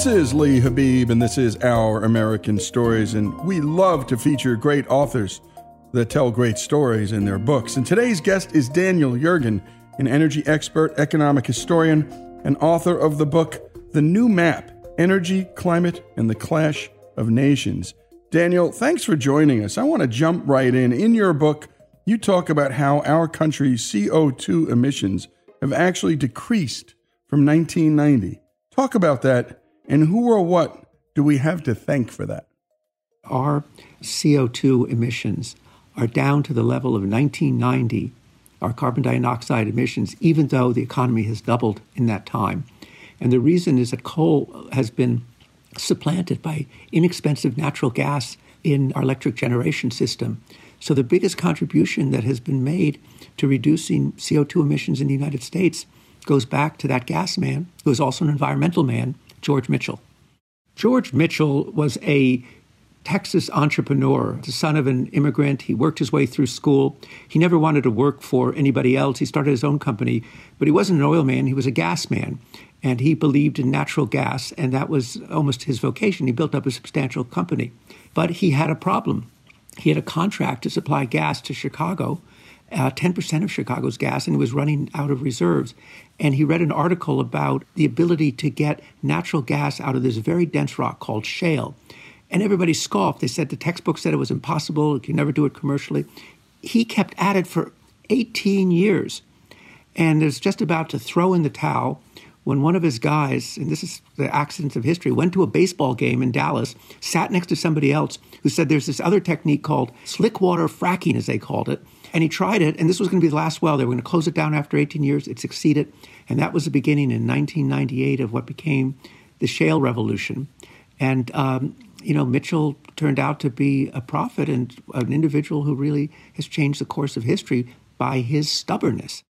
This is Lee Habib, and this is Our American Stories, and we love to feature great authors that tell great stories in their books. And today's guest is Daniel Yergin, an energy expert, economic historian, and author of the book The New Map Energy, Climate, and the Clash of Nations. Daniel, thanks for joining us. I want to jump right in. In your book, you talk about how our country's CO2 emissions have actually decreased from 1990. Talk about that and who or what do we have to thank for that? Our CO2 emissions are down to the level of 1990, our carbon dioxide emissions, even though the economy has doubled in that time. And the reason is that coal has been supplanted by inexpensive natural gas in our electric generation system. So the biggest contribution that has been made to reducing CO2 emissions in the United States goes back to that gas man, who is also an environmental man, George Mitchell. George Mitchell was a Texas entrepreneur, the son of an immigrant. He worked his way through school. He never wanted to work for anybody else. He started his own company, but he wasn't an oil man, he was a gas man. And he believed in natural gas, and that was almost his vocation. He built up a substantial company. But he had a problem. He had a contract to supply gas to Chicago, uh, 10% of Chicago's gas, and was running out of reserves and he read an article about the ability to get natural gas out of this very dense rock called shale. And everybody scoffed. They said the textbook said it was impossible, you can never do it commercially. He kept at it for 18 years and is just about to throw in the towel when one of his guys, and this is the accidents of history, went to a baseball game in Dallas, sat next to somebody else who said there's this other technique called slick water fracking, as they called it. And he tried it, and this was going to be the last well. They were going to close it down after 18 years. It succeeded. And that was the beginning in 1998 of what became the shale revolution. And, um, you know, Mitchell turned out to be a prophet and an individual who really has changed the course of history by his stubbornness.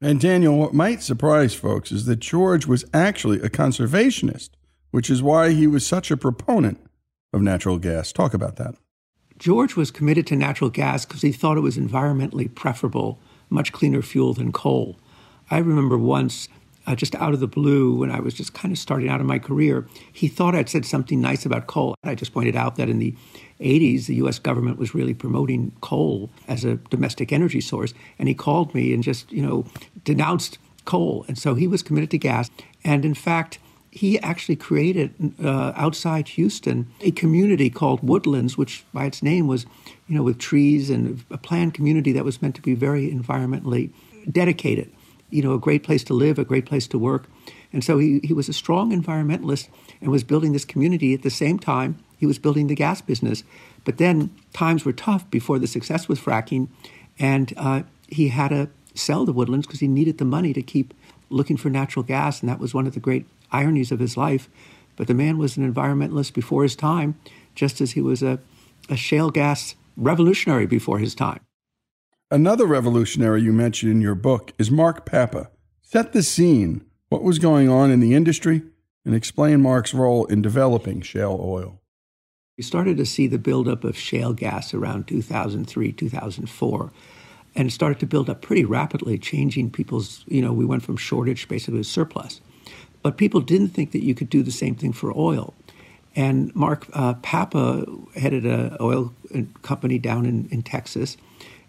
And Daniel, what might surprise folks is that George was actually a conservationist, which is why he was such a proponent of natural gas. Talk about that. George was committed to natural gas because he thought it was environmentally preferable, much cleaner fuel than coal. I remember once uh, just out of the blue when I was just kind of starting out in my career. He thought I'd said something nice about coal. I just pointed out that in the 80s, the U.S. government was really promoting coal as a domestic energy source, and he called me and just, you know, denounced coal. And so he was committed to gas. And in fact, he actually created uh, outside Houston a community called Woodlands, which by its name was, you know, with trees and a planned community that was meant to be very environmentally dedicated you know, a great place to live, a great place to work. And so he, he was a strong environmentalist and was building this community at the same time he was building the gas business. But then times were tough before the success with fracking, and uh, he had to sell the woodlands because he needed the money to keep looking for natural gas, and that was one of the great ironies of his life. But the man was an environmentalist before his time, just as he was a, a shale gas revolutionary before his time. Another revolutionary you mentioned in your book is Mark Papa. Set the scene. What was going on in the industry? And explain Mark's role in developing shale oil. We started to see the buildup of shale gas around 2003, 2004, and it started to build up pretty rapidly, changing people's, you know, we went from shortage basically to surplus. But people didn't think that you could do the same thing for oil. And Mark uh, Papa headed an oil company down in, in Texas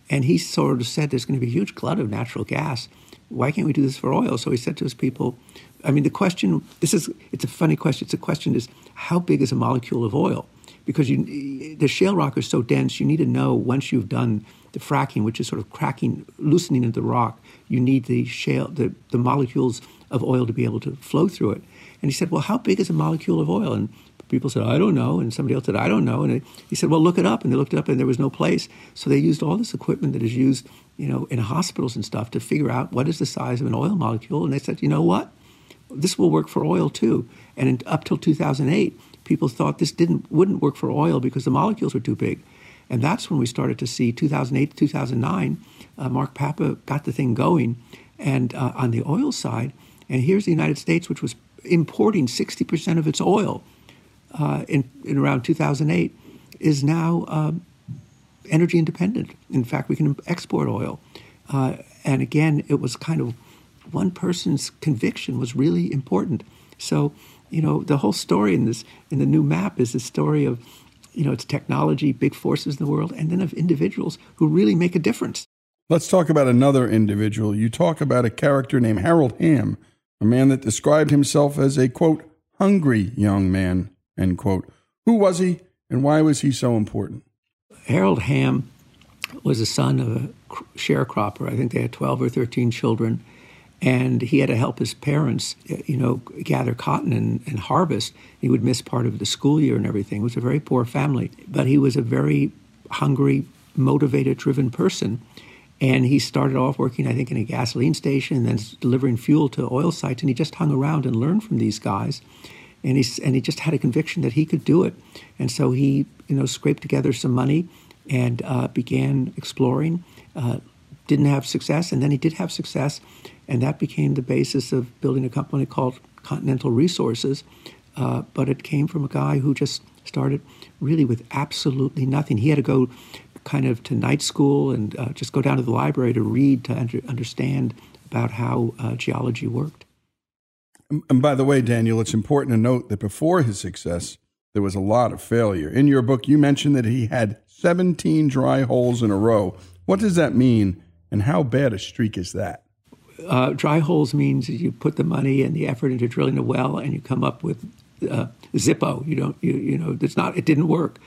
and he sort of said there's going to be a huge glut of natural gas. Why can't we do this for oil? So he said to his people, I mean, the question, this is, it's a funny question. It's a question is, how big is a molecule of oil? Because you, the shale rock is so dense, you need to know once you've done the fracking, which is sort of cracking, loosening of the rock, you need the shale, the, the molecules of oil to be able to flow through it. And he said, well, how big is a molecule of oil? And people said, I don't know. And somebody else said, I don't know. And he said, well, look it up. And they looked it up and there was no place. So they used all this equipment that is used, you know, in hospitals and stuff to figure out what is the size of an oil molecule. And they said, you know what? This will work for oil too. And in, up till 2008, people thought this didn't wouldn't work for oil because the molecules were too big. And that's when we started to see 2008 2009, uh, Mark Papa got the thing going. And uh, on the oil side, and here's the United States, which was importing 60% of its oil uh, in, in around 2008 is now um, energy independent. In fact, we can export oil. Uh, and again, it was kind of one person's conviction was really important. So, you know, the whole story in this in the new map is the story of, you know, it's technology, big forces in the world, and then of individuals who really make a difference. Let's talk about another individual. You talk about a character named Harold Hamm, a man that described himself as a quote hungry young man. End quote. Who was he and why was he so important? Harold Hamm was the son of a sharecropper. I think they had 12 or 13 children. And he had to help his parents, uh, you know, gather cotton and, and harvest. He would miss part of the school year and everything. It was a very poor family. But he was a very hungry, motivated, driven person. And he started off working, I think, in a gasoline station and then delivering fuel to oil sites. And he just hung around and learned from these guys and he and he just had a conviction that he could do it, and so he you know scraped together some money and uh, began exploring. Uh, didn't have success, and then he did have success, and that became the basis of building a company called Continental Resources. Uh, but it came from a guy who just started really with absolutely nothing. He had to go kind of to night school and uh, just go down to the library to read to under, understand about how uh, geology worked. And by the way, Daniel, it's important to note that before his success, there was a lot of failure. In your book, you mentioned that he had 17 dry holes in a row. What does that mean, and how bad a streak is that? Uh, dry holes means you put the money and the effort into drilling a well, and you come up with uh, Zippo. You don't, you, you know, it's not, it didn't work.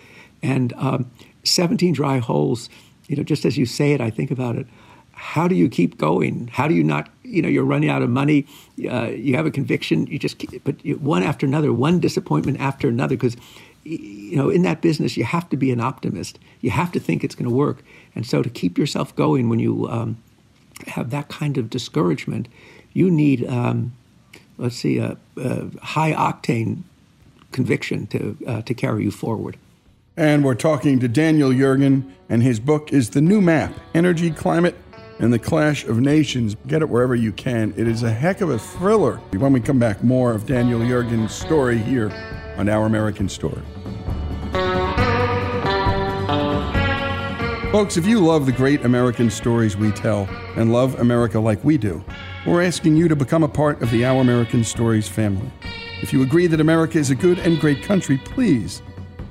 And um, 17 dry holes, you know, just as you say it, I think about it how do you keep going? How do you not, you know, you're running out of money, uh, you have a conviction, you just, keep, but one after another, one disappointment after another, because, you know, in that business, you have to be an optimist. You have to think it's going to work. And so to keep yourself going when you um, have that kind of discouragement, you need, um, let's see, a, a, high octane conviction to, uh, to carry you forward. And we're talking to Daniel Yergin, and his book is The New Map Energy, Climate, and the Clash of Nations. Get it wherever you can. It is a heck of a thriller. When we come back, more of Daniel Yergin's story here on Our American Story. Folks, if you love the great American stories we tell and love America like we do, we're asking you to become a part of the Our American Stories family. If you agree that America is a good and great country, please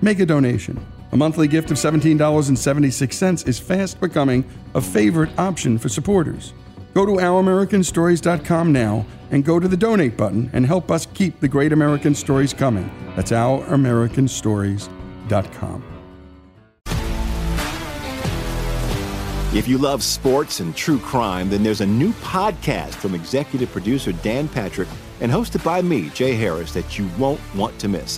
make a donation. A monthly gift of $17.76 is fast becoming a favorite option for supporters. Go to OurAmericanStories.com now and go to the donate button and help us keep the great American stories coming. That's OurAmericanStories.com. If you love sports and true crime, then there's a new podcast from executive producer Dan Patrick and hosted by me, Jay Harris, that you won't want to miss.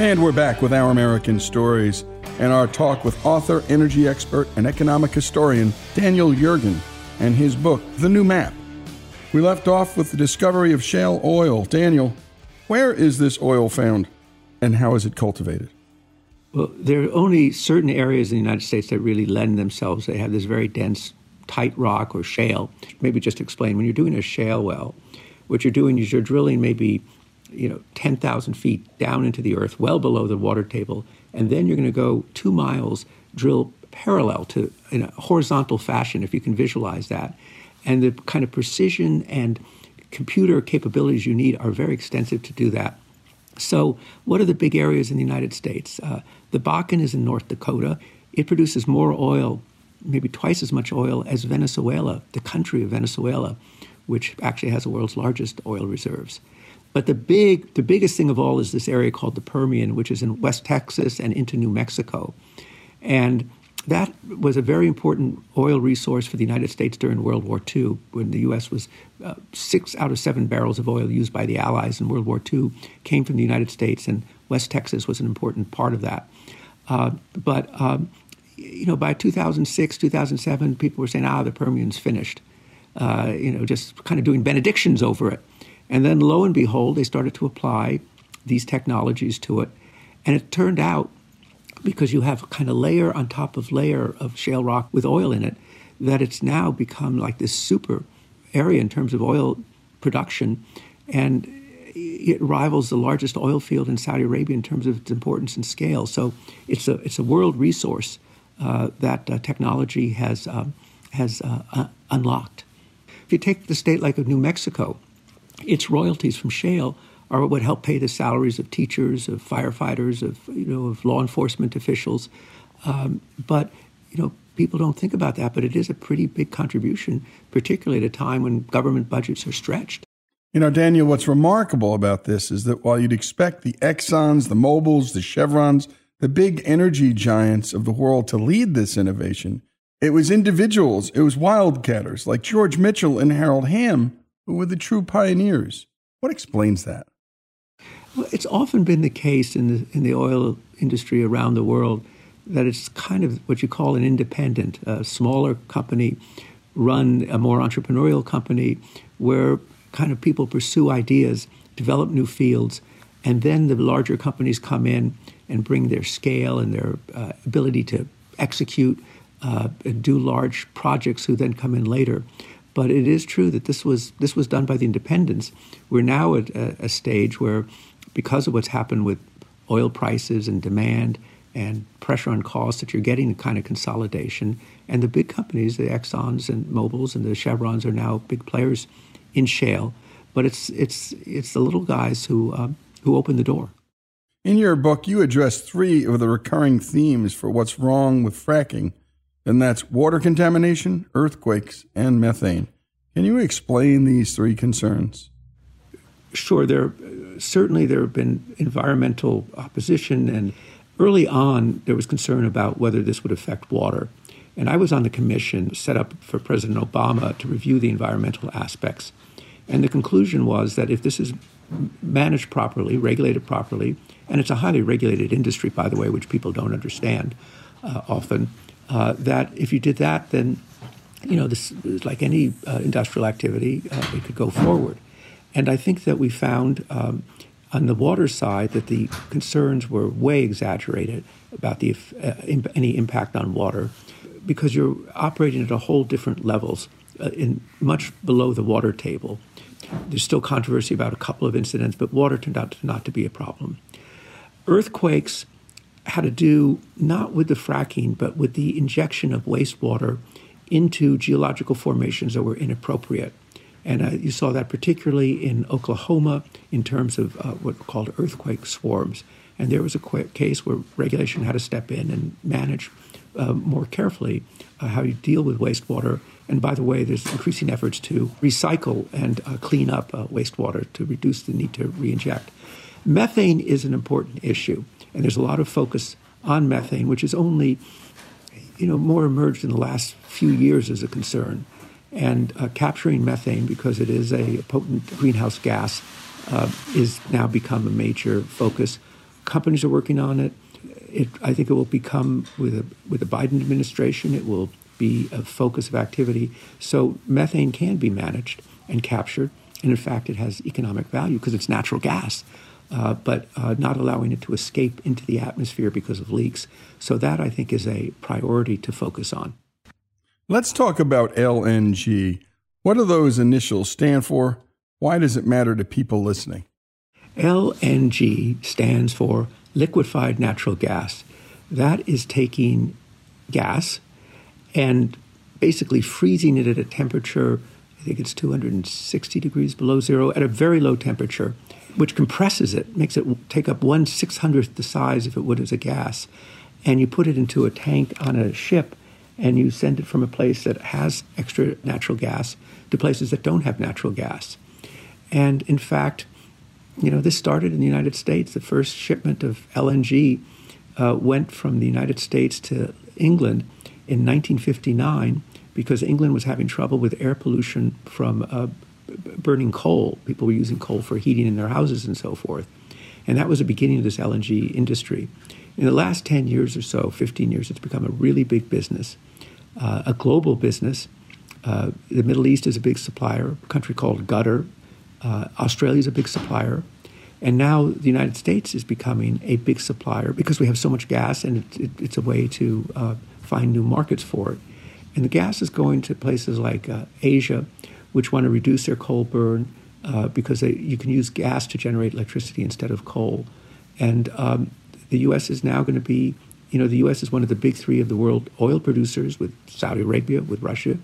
And we're back with Our American Stories and our talk with author, energy expert, and economic historian Daniel Yergin and his book, The New Map. We left off with the discovery of shale oil. Daniel, where is this oil found and how is it cultivated? Well, there are only certain areas in the United States that really lend themselves. They have this very dense, tight rock or shale. Maybe just explain when you're doing a shale well, what you're doing is you're drilling maybe you know, 10,000 feet down into the earth, well below the water table, and then you're going to go two miles, drill parallel to in a horizontal fashion, if you can visualize that. And the kind of precision and computer capabilities you need are very extensive to do that. So, what are the big areas in the United States? Uh, the Bakken is in North Dakota. It produces more oil, maybe twice as much oil as Venezuela, the country of Venezuela, which actually has the world's largest oil reserves. But the big, the biggest thing of all is this area called the Permian, which is in West Texas and into New Mexico. And that was a very important oil resource for the United States during World War II, when the U.S. was uh, six out of seven barrels of oil used by the Allies in World War II came from the United States, and West Texas was an important part of that. Uh, but um, you know, by 2006, 2007, people were saying, "Ah, the Permian's finished." Uh, you know, just kind of doing benedictions over it. And then, lo and behold, they started to apply these technologies to it, and it turned out because you have kind of layer on top of layer of shale rock with oil in it, that it's now become like this super area in terms of oil production. And it rivals the largest oil field in Saudi Arabia in terms of its importance and scale. So it's a, it's a world resource uh, that uh, technology has, um, has uh, unlocked. If you take the state like of New Mexico, its royalties from shale are what help pay the salaries of teachers, of firefighters, of you know, of law enforcement officials. Um, but you know, people don't think about that, but it is a pretty big contribution, particularly at a time when government budgets are stretched. You know, Daniel, what's remarkable about this is that while you'd expect the Exxons, the Mobils, the Chevrons, the big energy giants of the world to lead this innovation, it was individuals, it was wildcatters like George Mitchell and Harold Hamm who were the true pioneers. What explains that? Well, it's often been the case in the, in the oil industry around the world that it's kind of what you call an independent, a smaller company run a more entrepreneurial company where kind of people pursue ideas, develop new fields, and then the larger companies come in and bring their scale and their uh, ability to execute uh, do large projects who then come in later. But it is true that this was this was done by the independents. We're now at a, a stage where because of what's happened with oil prices and demand and pressure on costs that you're getting the kind of consolidation. And the big companies, the Exxons and Mobils and the Chevrons, are now big players in shale. But it's it's it's the little guys who uh, who open the door. In your book, you address three of the recurring themes for what's wrong with fracking, and that's water contamination, earthquakes, and methane. Can you explain these three concerns? Sure. There certainly there have been environmental opposition, and early on there was concern about whether this would affect water. And I was on the commission set up for President Obama to review the environmental aspects. And the conclusion was that if this is managed properly, regulated properly, and it's a highly regulated industry, by the way, which people don't understand uh, often, uh, that if you did that, then you know this is like any uh, industrial activity, uh, it could go forward. And I think that we found um, on the water side that the concerns were way exaggerated about the uh, any impact on water because you're operating at a whole different levels, uh, in much below the water table. There's still controversy about a couple of incidents, but water turned out to not to be a problem. Earthquakes had to do not with the fracking, but with the injection of wastewater into geological formations that were inappropriate. And uh, you saw that particularly in Oklahoma in terms of uh, what were called earthquake swarms. And there was a case where regulation had to step in and manage uh, more carefully uh, how you deal with wastewater. And by the way, there's increasing efforts to recycle and uh, clean up uh, wastewater to reduce the need to reinject. Methane is an important issue, and there's a lot of focus on methane, which is only, you know, more emerged in the last few years as a concern and uh, capturing methane because it is a potent greenhouse gas uh, is now become a major focus. Companies are working on it. it. I think it will become with a, with the Biden administration. It will be a focus of activity. So methane can be managed and captured, and in fact, it has economic value because it's natural gas. Uh, but uh, not allowing it to escape into the atmosphere because of leaks. So that I think is a priority to focus on. Let's talk about LNG. What do those initials stand for? Why does it matter to people listening? LNG stands for liquefied natural gas. That is taking gas and basically freezing it at a temperature, I think it's 260 degrees below zero, at a very low temperature, which compresses it, makes it take up one six hundredth the size if it would as a gas. And you put it into a tank on a ship and you send it from a place that has extra natural gas to places that don't have natural gas. And in fact, you know, this started in the United States. The first shipment of LNG uh, went from the United States to England in 1959 because England was having trouble with air pollution from uh, burning coal. People were using coal for heating in their houses and so forth. And that was the beginning of this LNG industry. In the last 10 years or so, 15 years, it's become a really big business, uh, a global business. Uh, the Middle East is a big supplier, a country called Qatar. Uh, Australia is a big supplier. And now the United States is becoming a big supplier because we have so much gas and it, it, it's a way to uh, find new markets for it. And the gas is going to places like uh, Asia, which want to reduce their coal burn uh, because they, you can use gas to generate electricity instead of coal. And um, the U.S. is now going to be, you know, the U.S. is one of the big three of the world oil producers with Saudi Arabia, with Russia.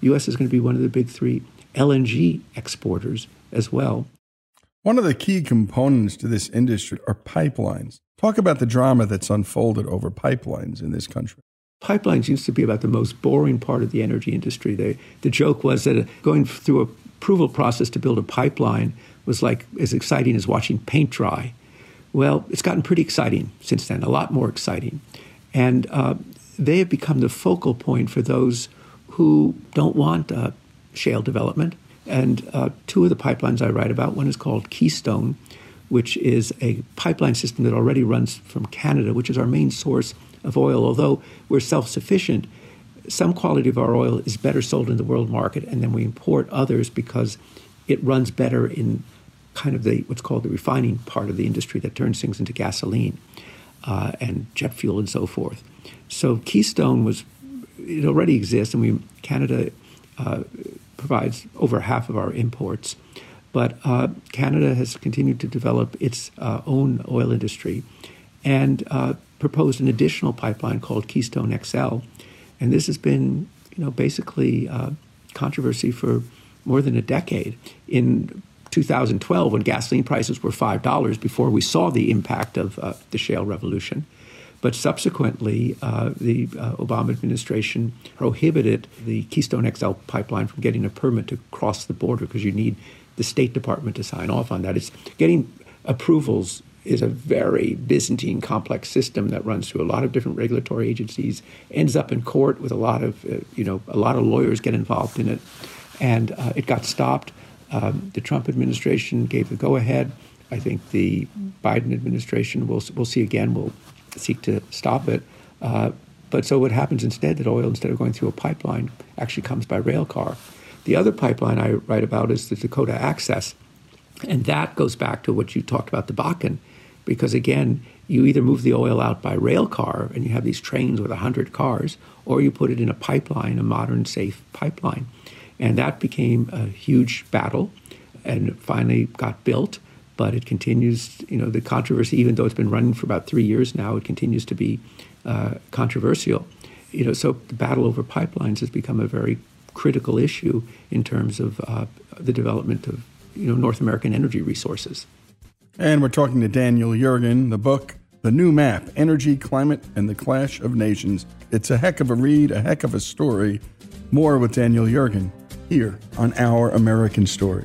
The U.S. is going to be one of the big three LNG exporters as well. One of the key components to this industry are pipelines. Talk about the drama that's unfolded over pipelines in this country. Pipelines used to be about the most boring part of the energy industry. They, the joke was that going through a approval process to build a pipeline was like as exciting as watching paint dry. Well, it's gotten pretty exciting since then, a lot more exciting. And uh, they have become the focal point for those who don't want uh, shale development. And uh, two of the pipelines I write about one is called Keystone, which is a pipeline system that already runs from Canada, which is our main source of oil. Although we're self sufficient, some quality of our oil is better sold in the world market, and then we import others because it runs better in kind of the what's called the refining part of the industry that turns things into gasoline uh, and jet fuel and so forth. So Keystone was it already exists, and we Canada uh, provides over half of our imports. But uh, Canada has continued to develop its uh, own oil industry and uh, proposed an additional pipeline called Keystone XL, and this has been, you know, basically uh, controversy for more than a decade. In 2012, when gasoline prices were five dollars, before we saw the impact of uh, the shale revolution, but subsequently, uh, the uh, Obama administration prohibited the Keystone XL pipeline from getting a permit to cross the border because you need the State Department to sign off on that. It's getting approvals is a very Byzantine complex system that runs through a lot of different regulatory agencies, ends up in court with a lot of, uh, you know, a lot of lawyers get involved in it. And uh, it got stopped. Um, the Trump administration gave the go ahead. I think the Biden administration will, we'll see again, will seek to stop it. Uh, but so what happens instead that oil, instead of going through a pipeline, actually comes by rail car. The other pipeline I write about is the Dakota Access. And that goes back to what you talked about the Bakken because again, you either move the oil out by rail car and you have these trains with 100 cars, or you put it in a pipeline, a modern, safe pipeline. And that became a huge battle and finally got built. But it continues, you know, the controversy, even though it's been running for about three years now, it continues to be uh, controversial. You know, so the battle over pipelines has become a very critical issue in terms of uh, the development of, you know, North American energy resources. And we're talking to Daniel Yergin, the book, The New Map Energy, Climate, and the Clash of Nations. It's a heck of a read, a heck of a story. More with Daniel Yergin here on Our American Story.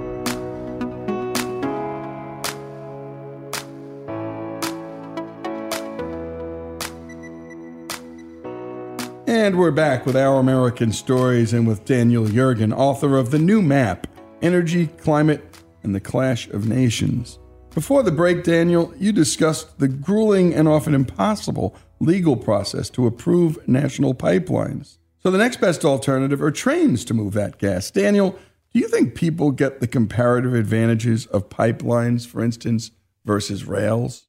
And we're back with Our American Stories and with Daniel Yergin, author of The New Map Energy, Climate, and the Clash of Nations. Before the break, Daniel, you discussed the grueling and often impossible legal process to approve national pipelines. So the next best alternative are trains to move that gas. Daniel, do you think people get the comparative advantages of pipelines, for instance, versus rails?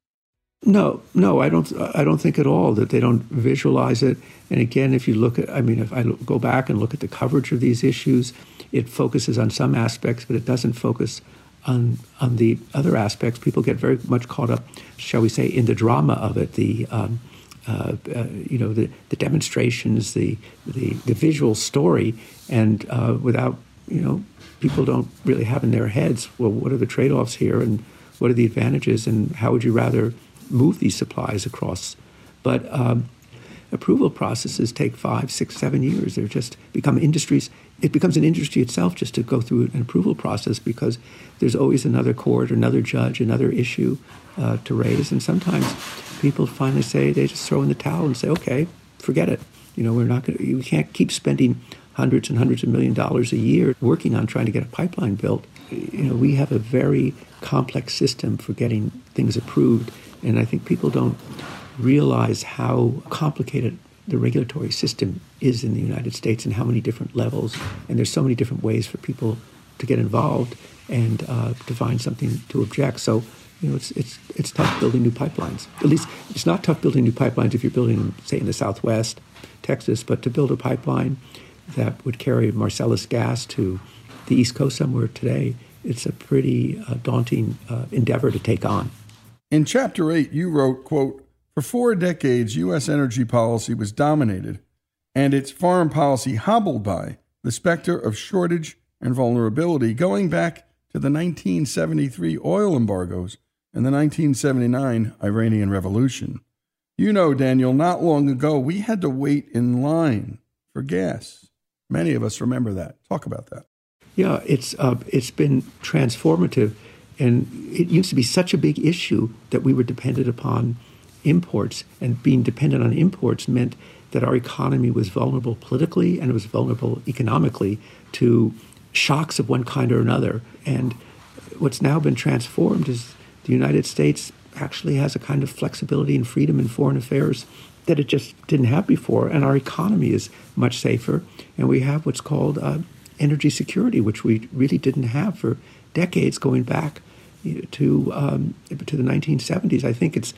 No, no, I don't. I don't think at all that they don't visualize it. And again, if you look at, I mean, if I go back and look at the coverage of these issues, it focuses on some aspects, but it doesn't focus on on the other aspects. People get very much caught up, shall we say, in the drama of it. The um, uh, uh, you know the, the demonstrations, the, the the visual story, and uh, without you know people don't really have in their heads well what are the trade-offs here and what are the advantages and how would you rather move these supplies across. But um, approval processes take five six seven years. They're just become industries. It becomes an industry itself just to go through an approval process because there's always another court another judge another issue uh, to raise. And sometimes people finally say they just throw in the towel and say okay forget it. You know we're not going we can't keep spending hundreds and hundreds of million dollars a year working on trying to get a pipeline built. You know, we have a very complex system for getting things approved, and I think people don't realize how complicated the regulatory system is in the United States and how many different levels, and there's so many different ways for people to get involved and uh, to find something to object. So, you know, it's it's it's tough building new pipelines. At least it's not tough building new pipelines if you're building say, in the Southwest, Texas, but to build a pipeline that would carry Marcellus gas to the East Coast somewhere today, it's a pretty uh, daunting uh, endeavor to take on. In chapter 8, you wrote, quote, For four decades, U.S. energy policy was dominated and its foreign policy hobbled by the specter of shortage and vulnerability going back to the 1973 oil embargoes and the 1979 Iranian Revolution. You know, Daniel, not long ago, we had to wait in line for gas. Many of us remember that. Talk about that. Yeah, it's uh, it's been transformative, and it used to be such a big issue that we were dependent upon imports, and being dependent on imports meant that our economy was vulnerable politically and it was vulnerable economically to shocks of one kind or another. And what's now been transformed is the United States actually has a kind of flexibility and freedom in foreign affairs that it just didn't have before. And our economy is much safer. And we have what's called uh, energy security, which we really didn't have for decades going back to, um, to the 1970s. I think it's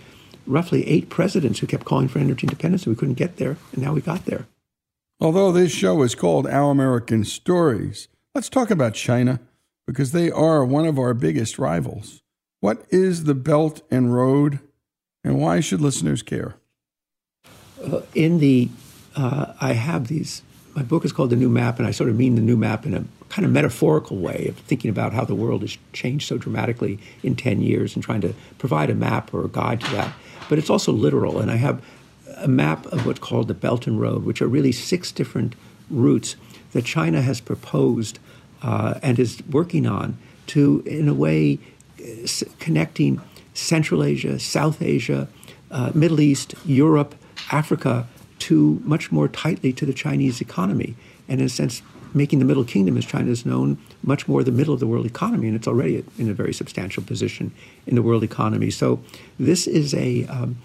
roughly eight presidents who kept calling for energy independence, and we couldn't get there. And now we got there. Although this show is called Our American Stories, let's talk about China because they are one of our biggest rivals. What is the Belt and Road, and why should listeners care? Uh, in the, uh, I have these. My book is called The New Map, and I sort of mean the new map in a kind of metaphorical way of thinking about how the world has changed so dramatically in 10 years and trying to provide a map or a guide to that. But it's also literal, and I have a map of what's called the Belt and Road, which are really six different routes that China has proposed uh, and is working on to, in a way, s- connecting Central Asia, South Asia, uh, Middle East, Europe, Africa to much more tightly to the Chinese economy. And in a sense, making the Middle Kingdom, as China is known, much more the middle of the world economy, and it's already in a very substantial position in the world economy. So this is a, um,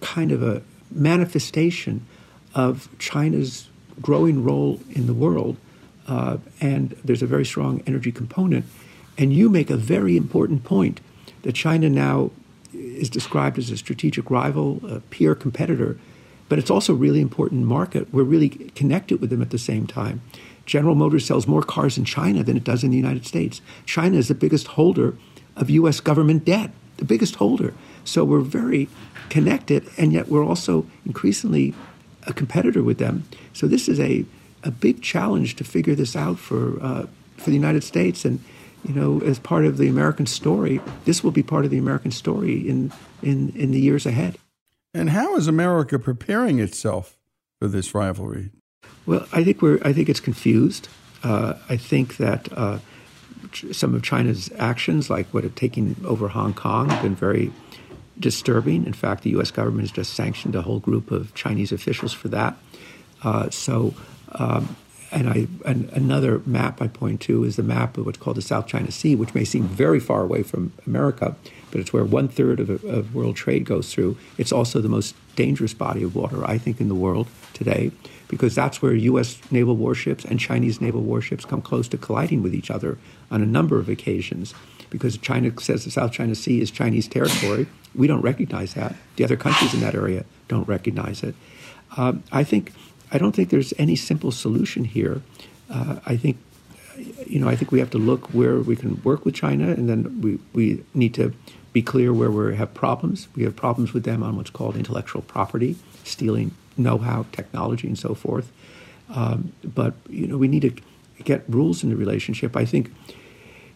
kind of a manifestation of China's growing role in the world, uh, and there's a very strong energy component. And you make a very important point that China now is described as a strategic rival, a peer competitor, but it's also a really important market. We're really connected with them at the same time. General Motors sells more cars in China than it does in the United States. China is the biggest holder of U.S. government debt, the biggest holder. So we're very connected, and yet we're also increasingly a competitor with them. So this is a, a big challenge to figure this out for uh, for the United States, and you know, as part of the American story, this will be part of the American story in in in the years ahead. And how is America preparing itself for this rivalry? Well, I think we're. I think it's confused. Uh, I think that uh, some of China's actions, like what it taking over Hong Kong, have been very disturbing. In fact, the U.S. government has just sanctioned a whole group of Chinese officials for that. Uh, so, um, and I and another map I point to is the map of what's called the South China Sea, which may seem very far away from America, but it's where one third of, of world trade goes through. It's also the most dangerous body of water, I think, in the world today, because that's where U.S. naval warships and Chinese naval warships come close to colliding with each other on a number of occasions. Because China says the South China Sea is Chinese territory, we don't recognize that. The other countries in that area don't recognize it. Um, I think I don't think there's any simple solution here. Uh, I think you know I think we have to look where we can work with China, and then we we need to be clear where we have problems. We have problems with them on what's called intellectual property, stealing know-how, technology, and so forth. Um, but you know we need to get rules in the relationship. I think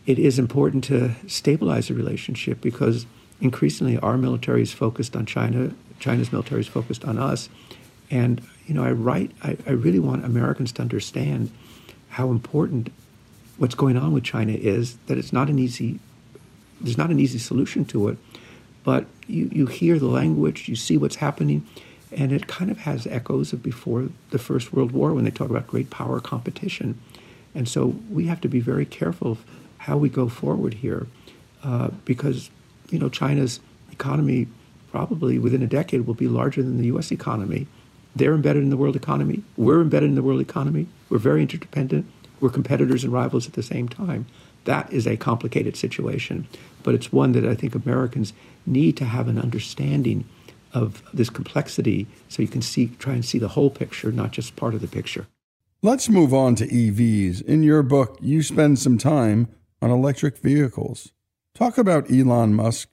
it is important to stabilize the relationship because increasingly our military is focused on China, China's military is focused on us. And, you know, I write, I, I really want Americans to understand how important what's going on with China is, that it's not an easy, there's not an easy solution to it. But you, you hear the language, you see what's happening, and it kind of has echoes of before the First World War when they talk about great power competition. And so we have to be very careful of how we go forward here uh, because you know, China's economy probably within a decade will be larger than the U.S. economy. They're embedded in the world economy. We're embedded in the world economy. We're very interdependent. We're competitors and rivals at the same time. That is a complicated situation, but it's one that I think Americans need to have an understanding of this complexity so you can see, try and see the whole picture, not just part of the picture. Let's move on to EVs. In your book, you spend some time on electric vehicles. Talk about Elon Musk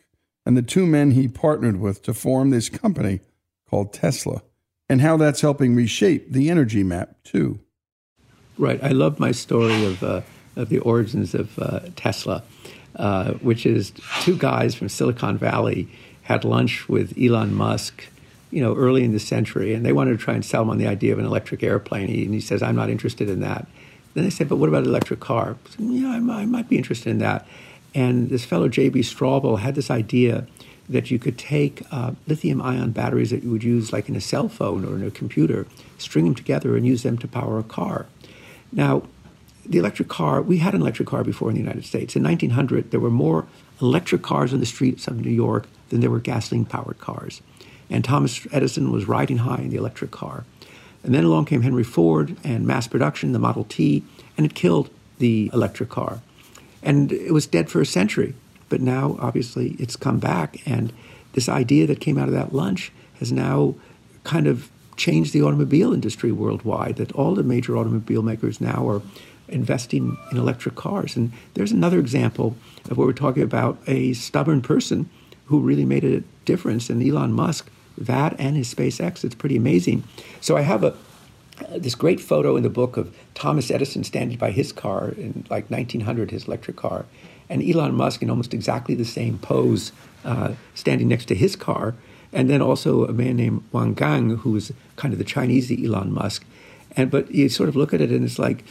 and the two men he partnered with to form this company called Tesla and how that's helping reshape the energy map, too. Right. I love my story of, uh, of the origins of uh, Tesla, uh, which is two guys from Silicon Valley had lunch with Elon Musk, you know, early in the century, and they wanted to try and sell him on the idea of an electric airplane. And he says, I'm not interested in that. Then they said, but what about an electric car? I said, yeah, I might be interested in that. And this fellow J.B. Straubel had this idea that you could take uh, lithium ion batteries that you would use like in a cell phone or in a computer, string them together and use them to power a car. Now, the electric car, we had an electric car before in the United States. In 1900, there were more electric cars on the streets of New York than there were gasoline powered cars. and Thomas Edison was riding high in the electric car. And then along came Henry Ford and mass production, the Model T, and it killed the electric car. And it was dead for a century. But now, obviously, it's come back. And this idea that came out of that lunch has now kind of changed the automobile industry worldwide, that all the major automobile makers now are investing in electric cars. And there's another example of where we're talking about a stubborn person who really made a difference. And Elon Musk, that and his SpaceX, it's pretty amazing. So I have a this great photo in the book of Thomas Edison standing by his car in like 1900, his electric car, and Elon Musk in almost exactly the same pose, uh, standing next to his car, and then also a man named Wan Gang, who is kind of the Chinese Elon Musk. And but you sort of look at it and it's like,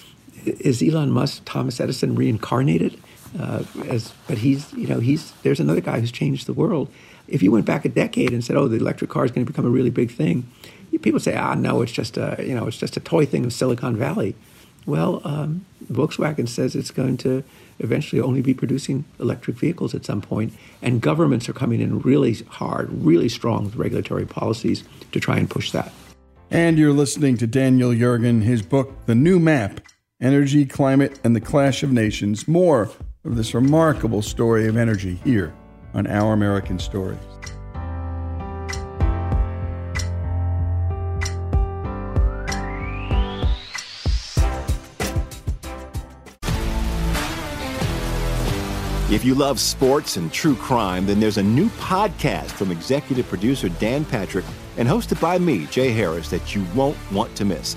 is Elon Musk Thomas Edison reincarnated? Uh, as but he's you know he's there's another guy who's changed the world. If you went back a decade and said, oh, the electric car is going to become a really big thing, people say, ah, no, it's just a you know it's just a toy thing of Silicon Valley. Well, um, Volkswagen says it's going to eventually only be producing electric vehicles at some point, and governments are coming in really hard, really strong with regulatory policies to try and push that. And you're listening to Daniel Yergin, his book, The New Map Energy, Climate, and the Clash of Nations. More of this remarkable story of energy here on Our American Stories. If you love sports and true crime, then there's a new podcast from executive producer Dan Patrick and hosted by me, Jay Harris, that you won't want to miss.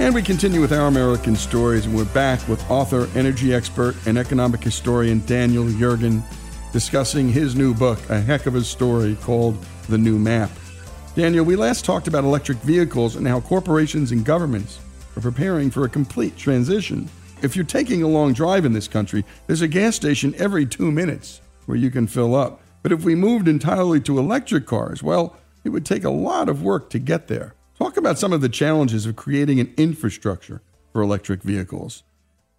And we continue with our American stories, and we're back with author, energy expert, and economic historian Daniel Yergin discussing his new book, A Heck of a Story, called The New Map. Daniel, we last talked about electric vehicles and how corporations and governments are preparing for a complete transition. If you're taking a long drive in this country, there's a gas station every two minutes where you can fill up. But if we moved entirely to electric cars, well, it would take a lot of work to get there. Talk about some of the challenges of creating an infrastructure for electric vehicles.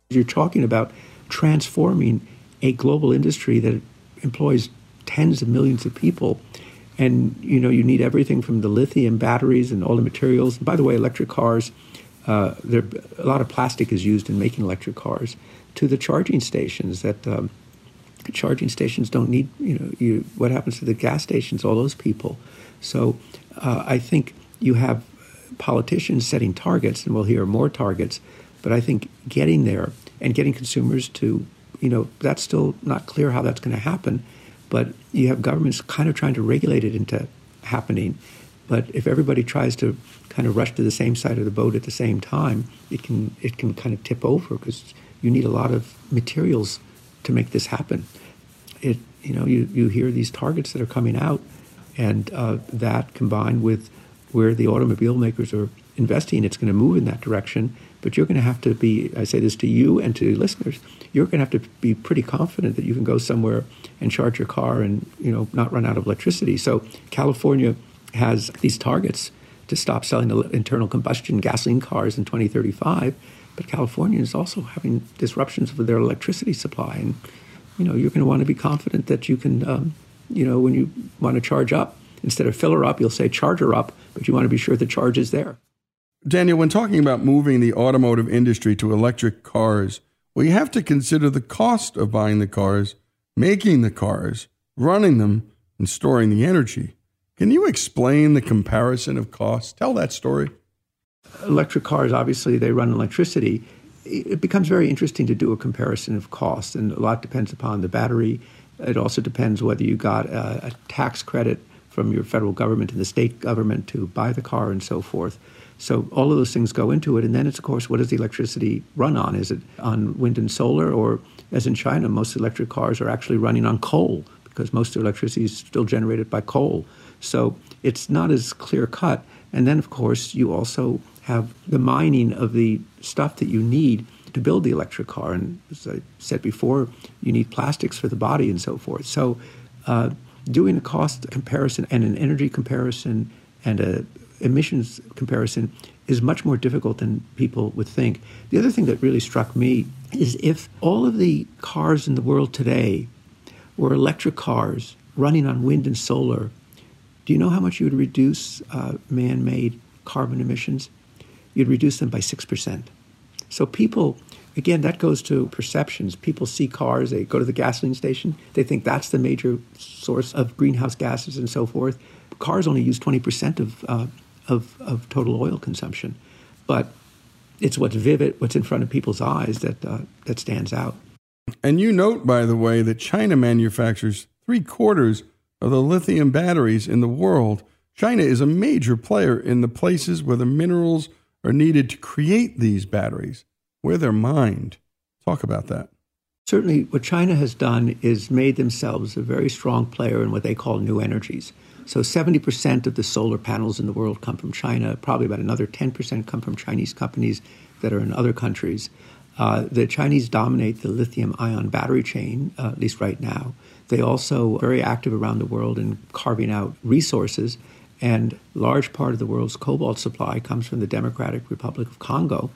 You're talking about transforming a global industry that employs tens of millions of people. And you know, you need everything from the lithium batteries and all the materials. by the way, electric cars, uh, there a lot of plastic is used in making electric cars. To the charging stations that um, charging stations don't need. You know, you what happens to the gas stations? All those people. So uh, I think you have politicians setting targets, and we'll hear more targets. But I think getting there and getting consumers to, you know, that's still not clear how that's going to happen. But you have governments kind of trying to regulate it into happening. But if everybody tries to kind of rush to the same side of the boat at the same time, it can it can kind of tip over because you need a lot of materials to make this happen. It you know you you hear these targets that are coming out, and uh, that combined with where the automobile makers are investing, it's going to move in that direction. But you're going to have to be, I say this to you and to listeners, you're going to have to be pretty confident that you can go somewhere and charge your car and, you know, not run out of electricity. So California has these targets to stop selling internal combustion gasoline cars in 2035. But California is also having disruptions with their electricity supply. And, you know, you're going to want to be confident that you can, um, you know, when you want to charge up, instead of fill her up, you'll say charge her up, but you want to be sure the charge is there. Daniel, when talking about moving the automotive industry to electric cars, we have to consider the cost of buying the cars, making the cars, running them, and storing the energy. Can you explain the comparison of costs? Tell that story. Electric cars, obviously, they run electricity. It becomes very interesting to do a comparison of costs, and a lot depends upon the battery. It also depends whether you got a, a tax credit from your federal government and the state government to buy the car and so forth. So all of those things go into it. And then it's, of course, what does the electricity run on? Is it on wind and solar? Or, as in China, most electric cars are actually running on coal because most of electricity is still generated by coal. So it's not as clear cut. And then, of course, you also have the mining of the stuff that you need to build the electric car. And as I said before, you need plastics for the body and so forth. So uh, doing a cost comparison and an energy comparison and a emissions comparison is much more difficult than people would think. The other thing that really struck me is if all of the cars in the world today were electric cars running on wind and solar, do you know how much you would reduce uh, man made carbon emissions? You'd reduce them by 6%. So people again, that goes to perceptions. People see cars, they go to the gasoline station, they think that's the major source of greenhouse gases and so forth. Cars only use 20% of, uh, of, of, total oil consumption. But it's what's vivid, what's in front of people's eyes that, uh, that stands out. And you note, by the way, that China manufactures three quarters of the lithium batteries in the world. China is a major player in the places where the minerals are needed to create these batteries. We're their mind. Talk about that. Certainly, what China has done is made themselves a very strong player in what they call new energies. So, 70% of the solar panels in the world come from China. Probably about another 10% come from Chinese companies that are in other countries. Uh, the Chinese dominate the lithium ion battery chain, uh, at least right now. They also are very active around the world in carving out resources. And large part of the world's cobalt supply comes from the Democratic Republic of Congo,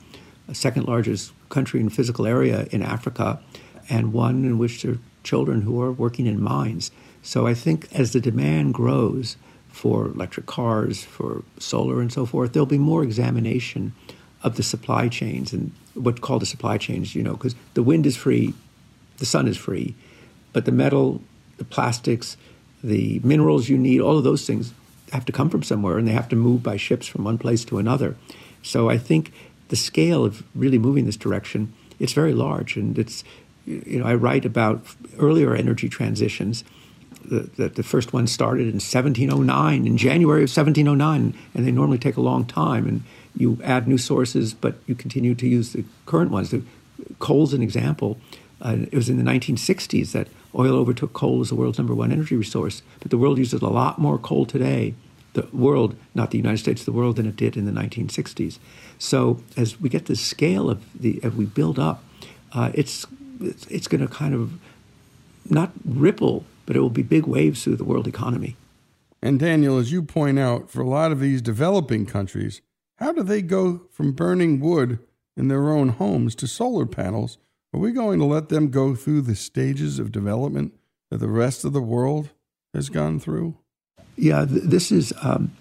second largest country in physical area in Africa, and one in which there are children who are working in mines. So I think as the demand grows for electric cars, for solar, and so forth, there'll be more examination of the supply chains and what's called the supply chains, you know, because the wind is free, the sun is free, but the metal, the plastics, the minerals you need, all of those things have to come from somewhere and they have to move by ships from one place to another. So I think the scale of really moving this direction, it's very large. And it's, you know, I write about earlier energy transitions. that the first one started in 1709, in January of 1709, and they normally take a long time. And you add new sources, but you continue to use the current ones. The, coal's an example. Uh, it was in the 1960s that oil overtook coal as the world's number one energy resource, but the world uses a lot more coal today. The world, not the United States, the world than it did in the 1960s. So as we get the scale of the, as we build up, uh, it's it's, it's going to kind of not ripple, but it will be big waves through the world economy. And Daniel, as you point out, for a lot of these developing countries, how do they go from burning wood in their own homes to solar panels? Are we going to let them go through the stages of development that the rest of the world has gone through? Yeah, th- this is, um,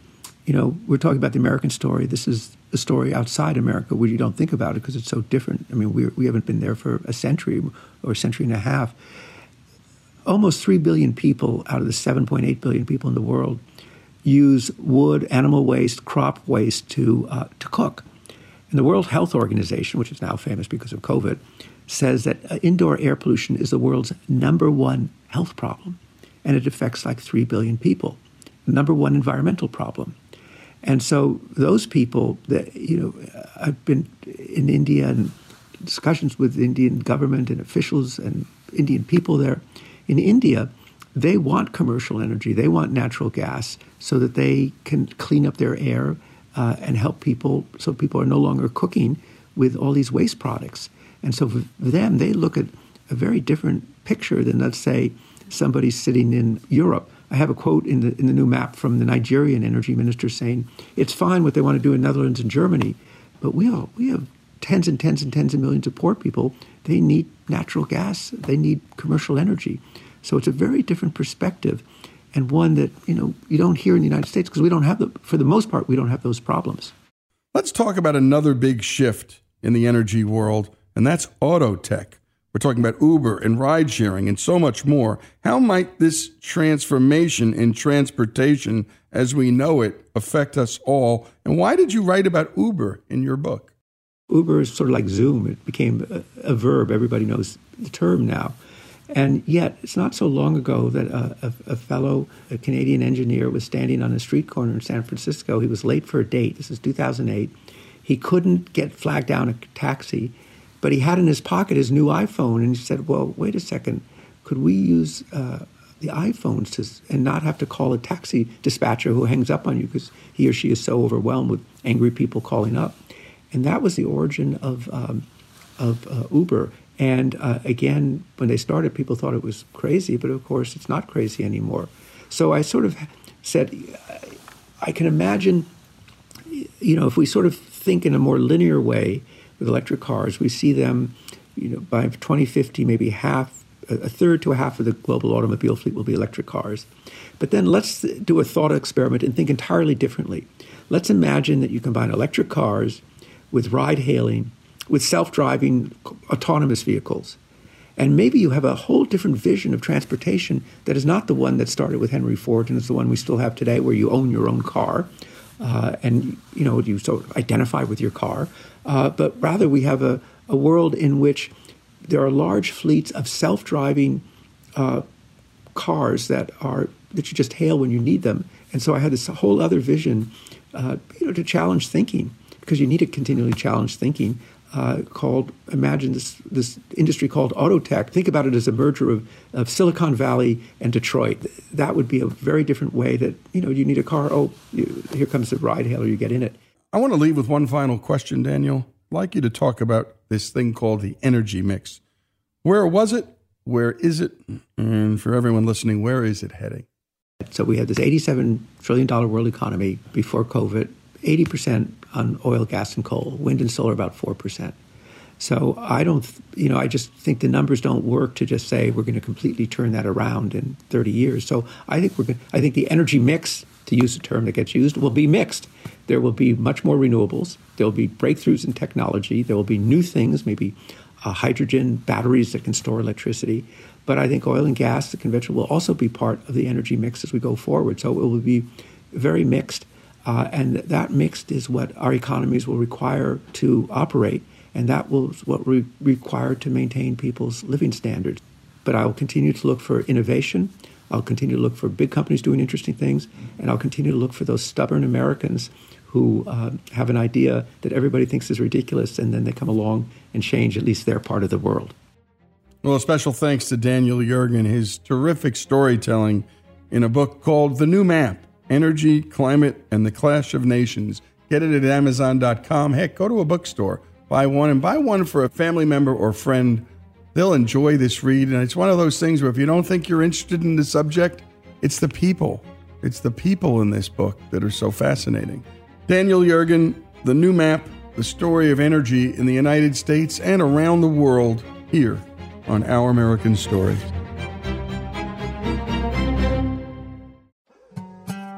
you know, we're talking about the American story. This is a story outside America where you don't think about it because it's so different. I mean, we, we haven't been there for a century or a century and a half. Almost 3 billion people out of the 7.8 billion people in the world use wood, animal waste, crop waste to, uh, to cook. And the World Health Organization, which is now famous because of COVID, says that uh, indoor air pollution is the world's number one health problem, and it affects like 3 billion people. Number one environmental problem. And so those people that, you know, I've been in India and discussions with Indian government and officials and Indian people there. In India, they want commercial energy. They want natural gas so that they can clean up their air uh, and help people so people are no longer cooking with all these waste products. And so for them, they look at a very different picture than, let's say, somebody sitting in Europe. I have a quote in the, in the new map from the Nigerian energy minister saying, it's fine what they want to do in Netherlands and Germany, but we, all, we have tens and tens and tens of millions of poor people. They need natural gas. They need commercial energy. So it's a very different perspective and one that, you know, you don't hear in the United States because we don't have the, for the most part, we don't have those problems. Let's talk about another big shift in the energy world, and that's auto tech. We're talking about Uber and ride sharing and so much more. How might this transformation in transportation as we know it affect us all? And why did you write about Uber in your book? Uber is sort of like Zoom. It became a, a verb. Everybody knows the term now. And yet, it's not so long ago that a, a, a, fellow a Canadian engineer was standing on a street corner in San Francisco. He was late for a date. This is 2008. He couldn't get flagged down a taxi, but he had in his pocket his new iPhone. And he said, Well, wait a second. Could we use uh, the iPhones to, and not have to call a taxi dispatcher who hangs up on you because he or she is so overwhelmed with angry people calling up? And that was the origin of, um, of uh, Uber. And uh, again, when they started, people thought it was crazy, but of course, it's not crazy anymore. So I sort of said, I can imagine, you know, if we sort of think in a more linear way with electric cars, we see them, you know, by 2050, maybe half, a third to a half of the global automobile fleet will be electric cars. But then let's do a thought experiment and think entirely differently. Let's imagine that you combine electric cars with ride hailing with self driving autonomous vehicles. And maybe you have a whole different vision of transportation that is not the one that started with Henry Ford and is the one we still have today, where you own your own car uh, and you know you sort of identify with your car. Uh, but rather, we have a, a world in which there are large fleets of self-driving uh, cars that are that you just hail when you need them. And so I had this whole other vision, uh, you know, to challenge thinking because you need to continually challenge thinking uh, called imagine this this industry called autotech. Think about it as a merger of, of Silicon Valley and Detroit. That would be a very different way that you know you need a car. Oh, you, here comes the ride hailer. You get in it. I want to leave with one final question, Daniel. I'd like you to talk about this thing called the energy mix. Where was it? Where is it? And for everyone listening, where is it heading? So we had this $87 trillion world economy before COVID. 80% on oil, gas, and coal. Wind and solar about 4%. So I don't, you know, I just think the numbers don't work to just say we're going to completely turn that around in 30 years. So I think we're going, I think the energy mix, to use a term that gets used, will be mixed. There will be much more renewables. There will be breakthroughs in technology. There will be new things, maybe uh, hydrogen batteries that can store electricity. But I think oil and gas, the conventional, will also be part of the energy mix as we go forward. So it will be very mixed. Uh, and that mixed is what our economies will require to operate, and that will what we require to maintain people's living standards. But I will continue to look for innovation. I'll continue to look for big companies doing interesting things, and I'll continue to look for those stubborn Americans who uh, have an idea that everybody thinks is ridiculous, and then they come along and change at least their part of the world. Well, a special thanks to Daniel Yergin, his terrific storytelling in a book called The New Map Energy, Climate, and the Clash of Nations. Get it at Amazon.com. Heck, go to a bookstore, buy one, and buy one for a family member or friend. They'll enjoy this read. And it's one of those things where if you don't think you're interested in the subject, it's the people. It's the people in this book that are so fascinating. Daniel Yergin, The New Map, the story of energy in the United States and around the world here on Our American Stories.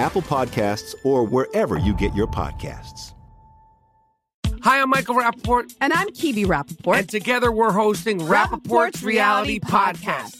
Apple Podcasts, or wherever you get your podcasts. Hi, I'm Michael Rapaport. And I'm Kibi Rapaport. And together we're hosting Rapaport's, Reality Podcast.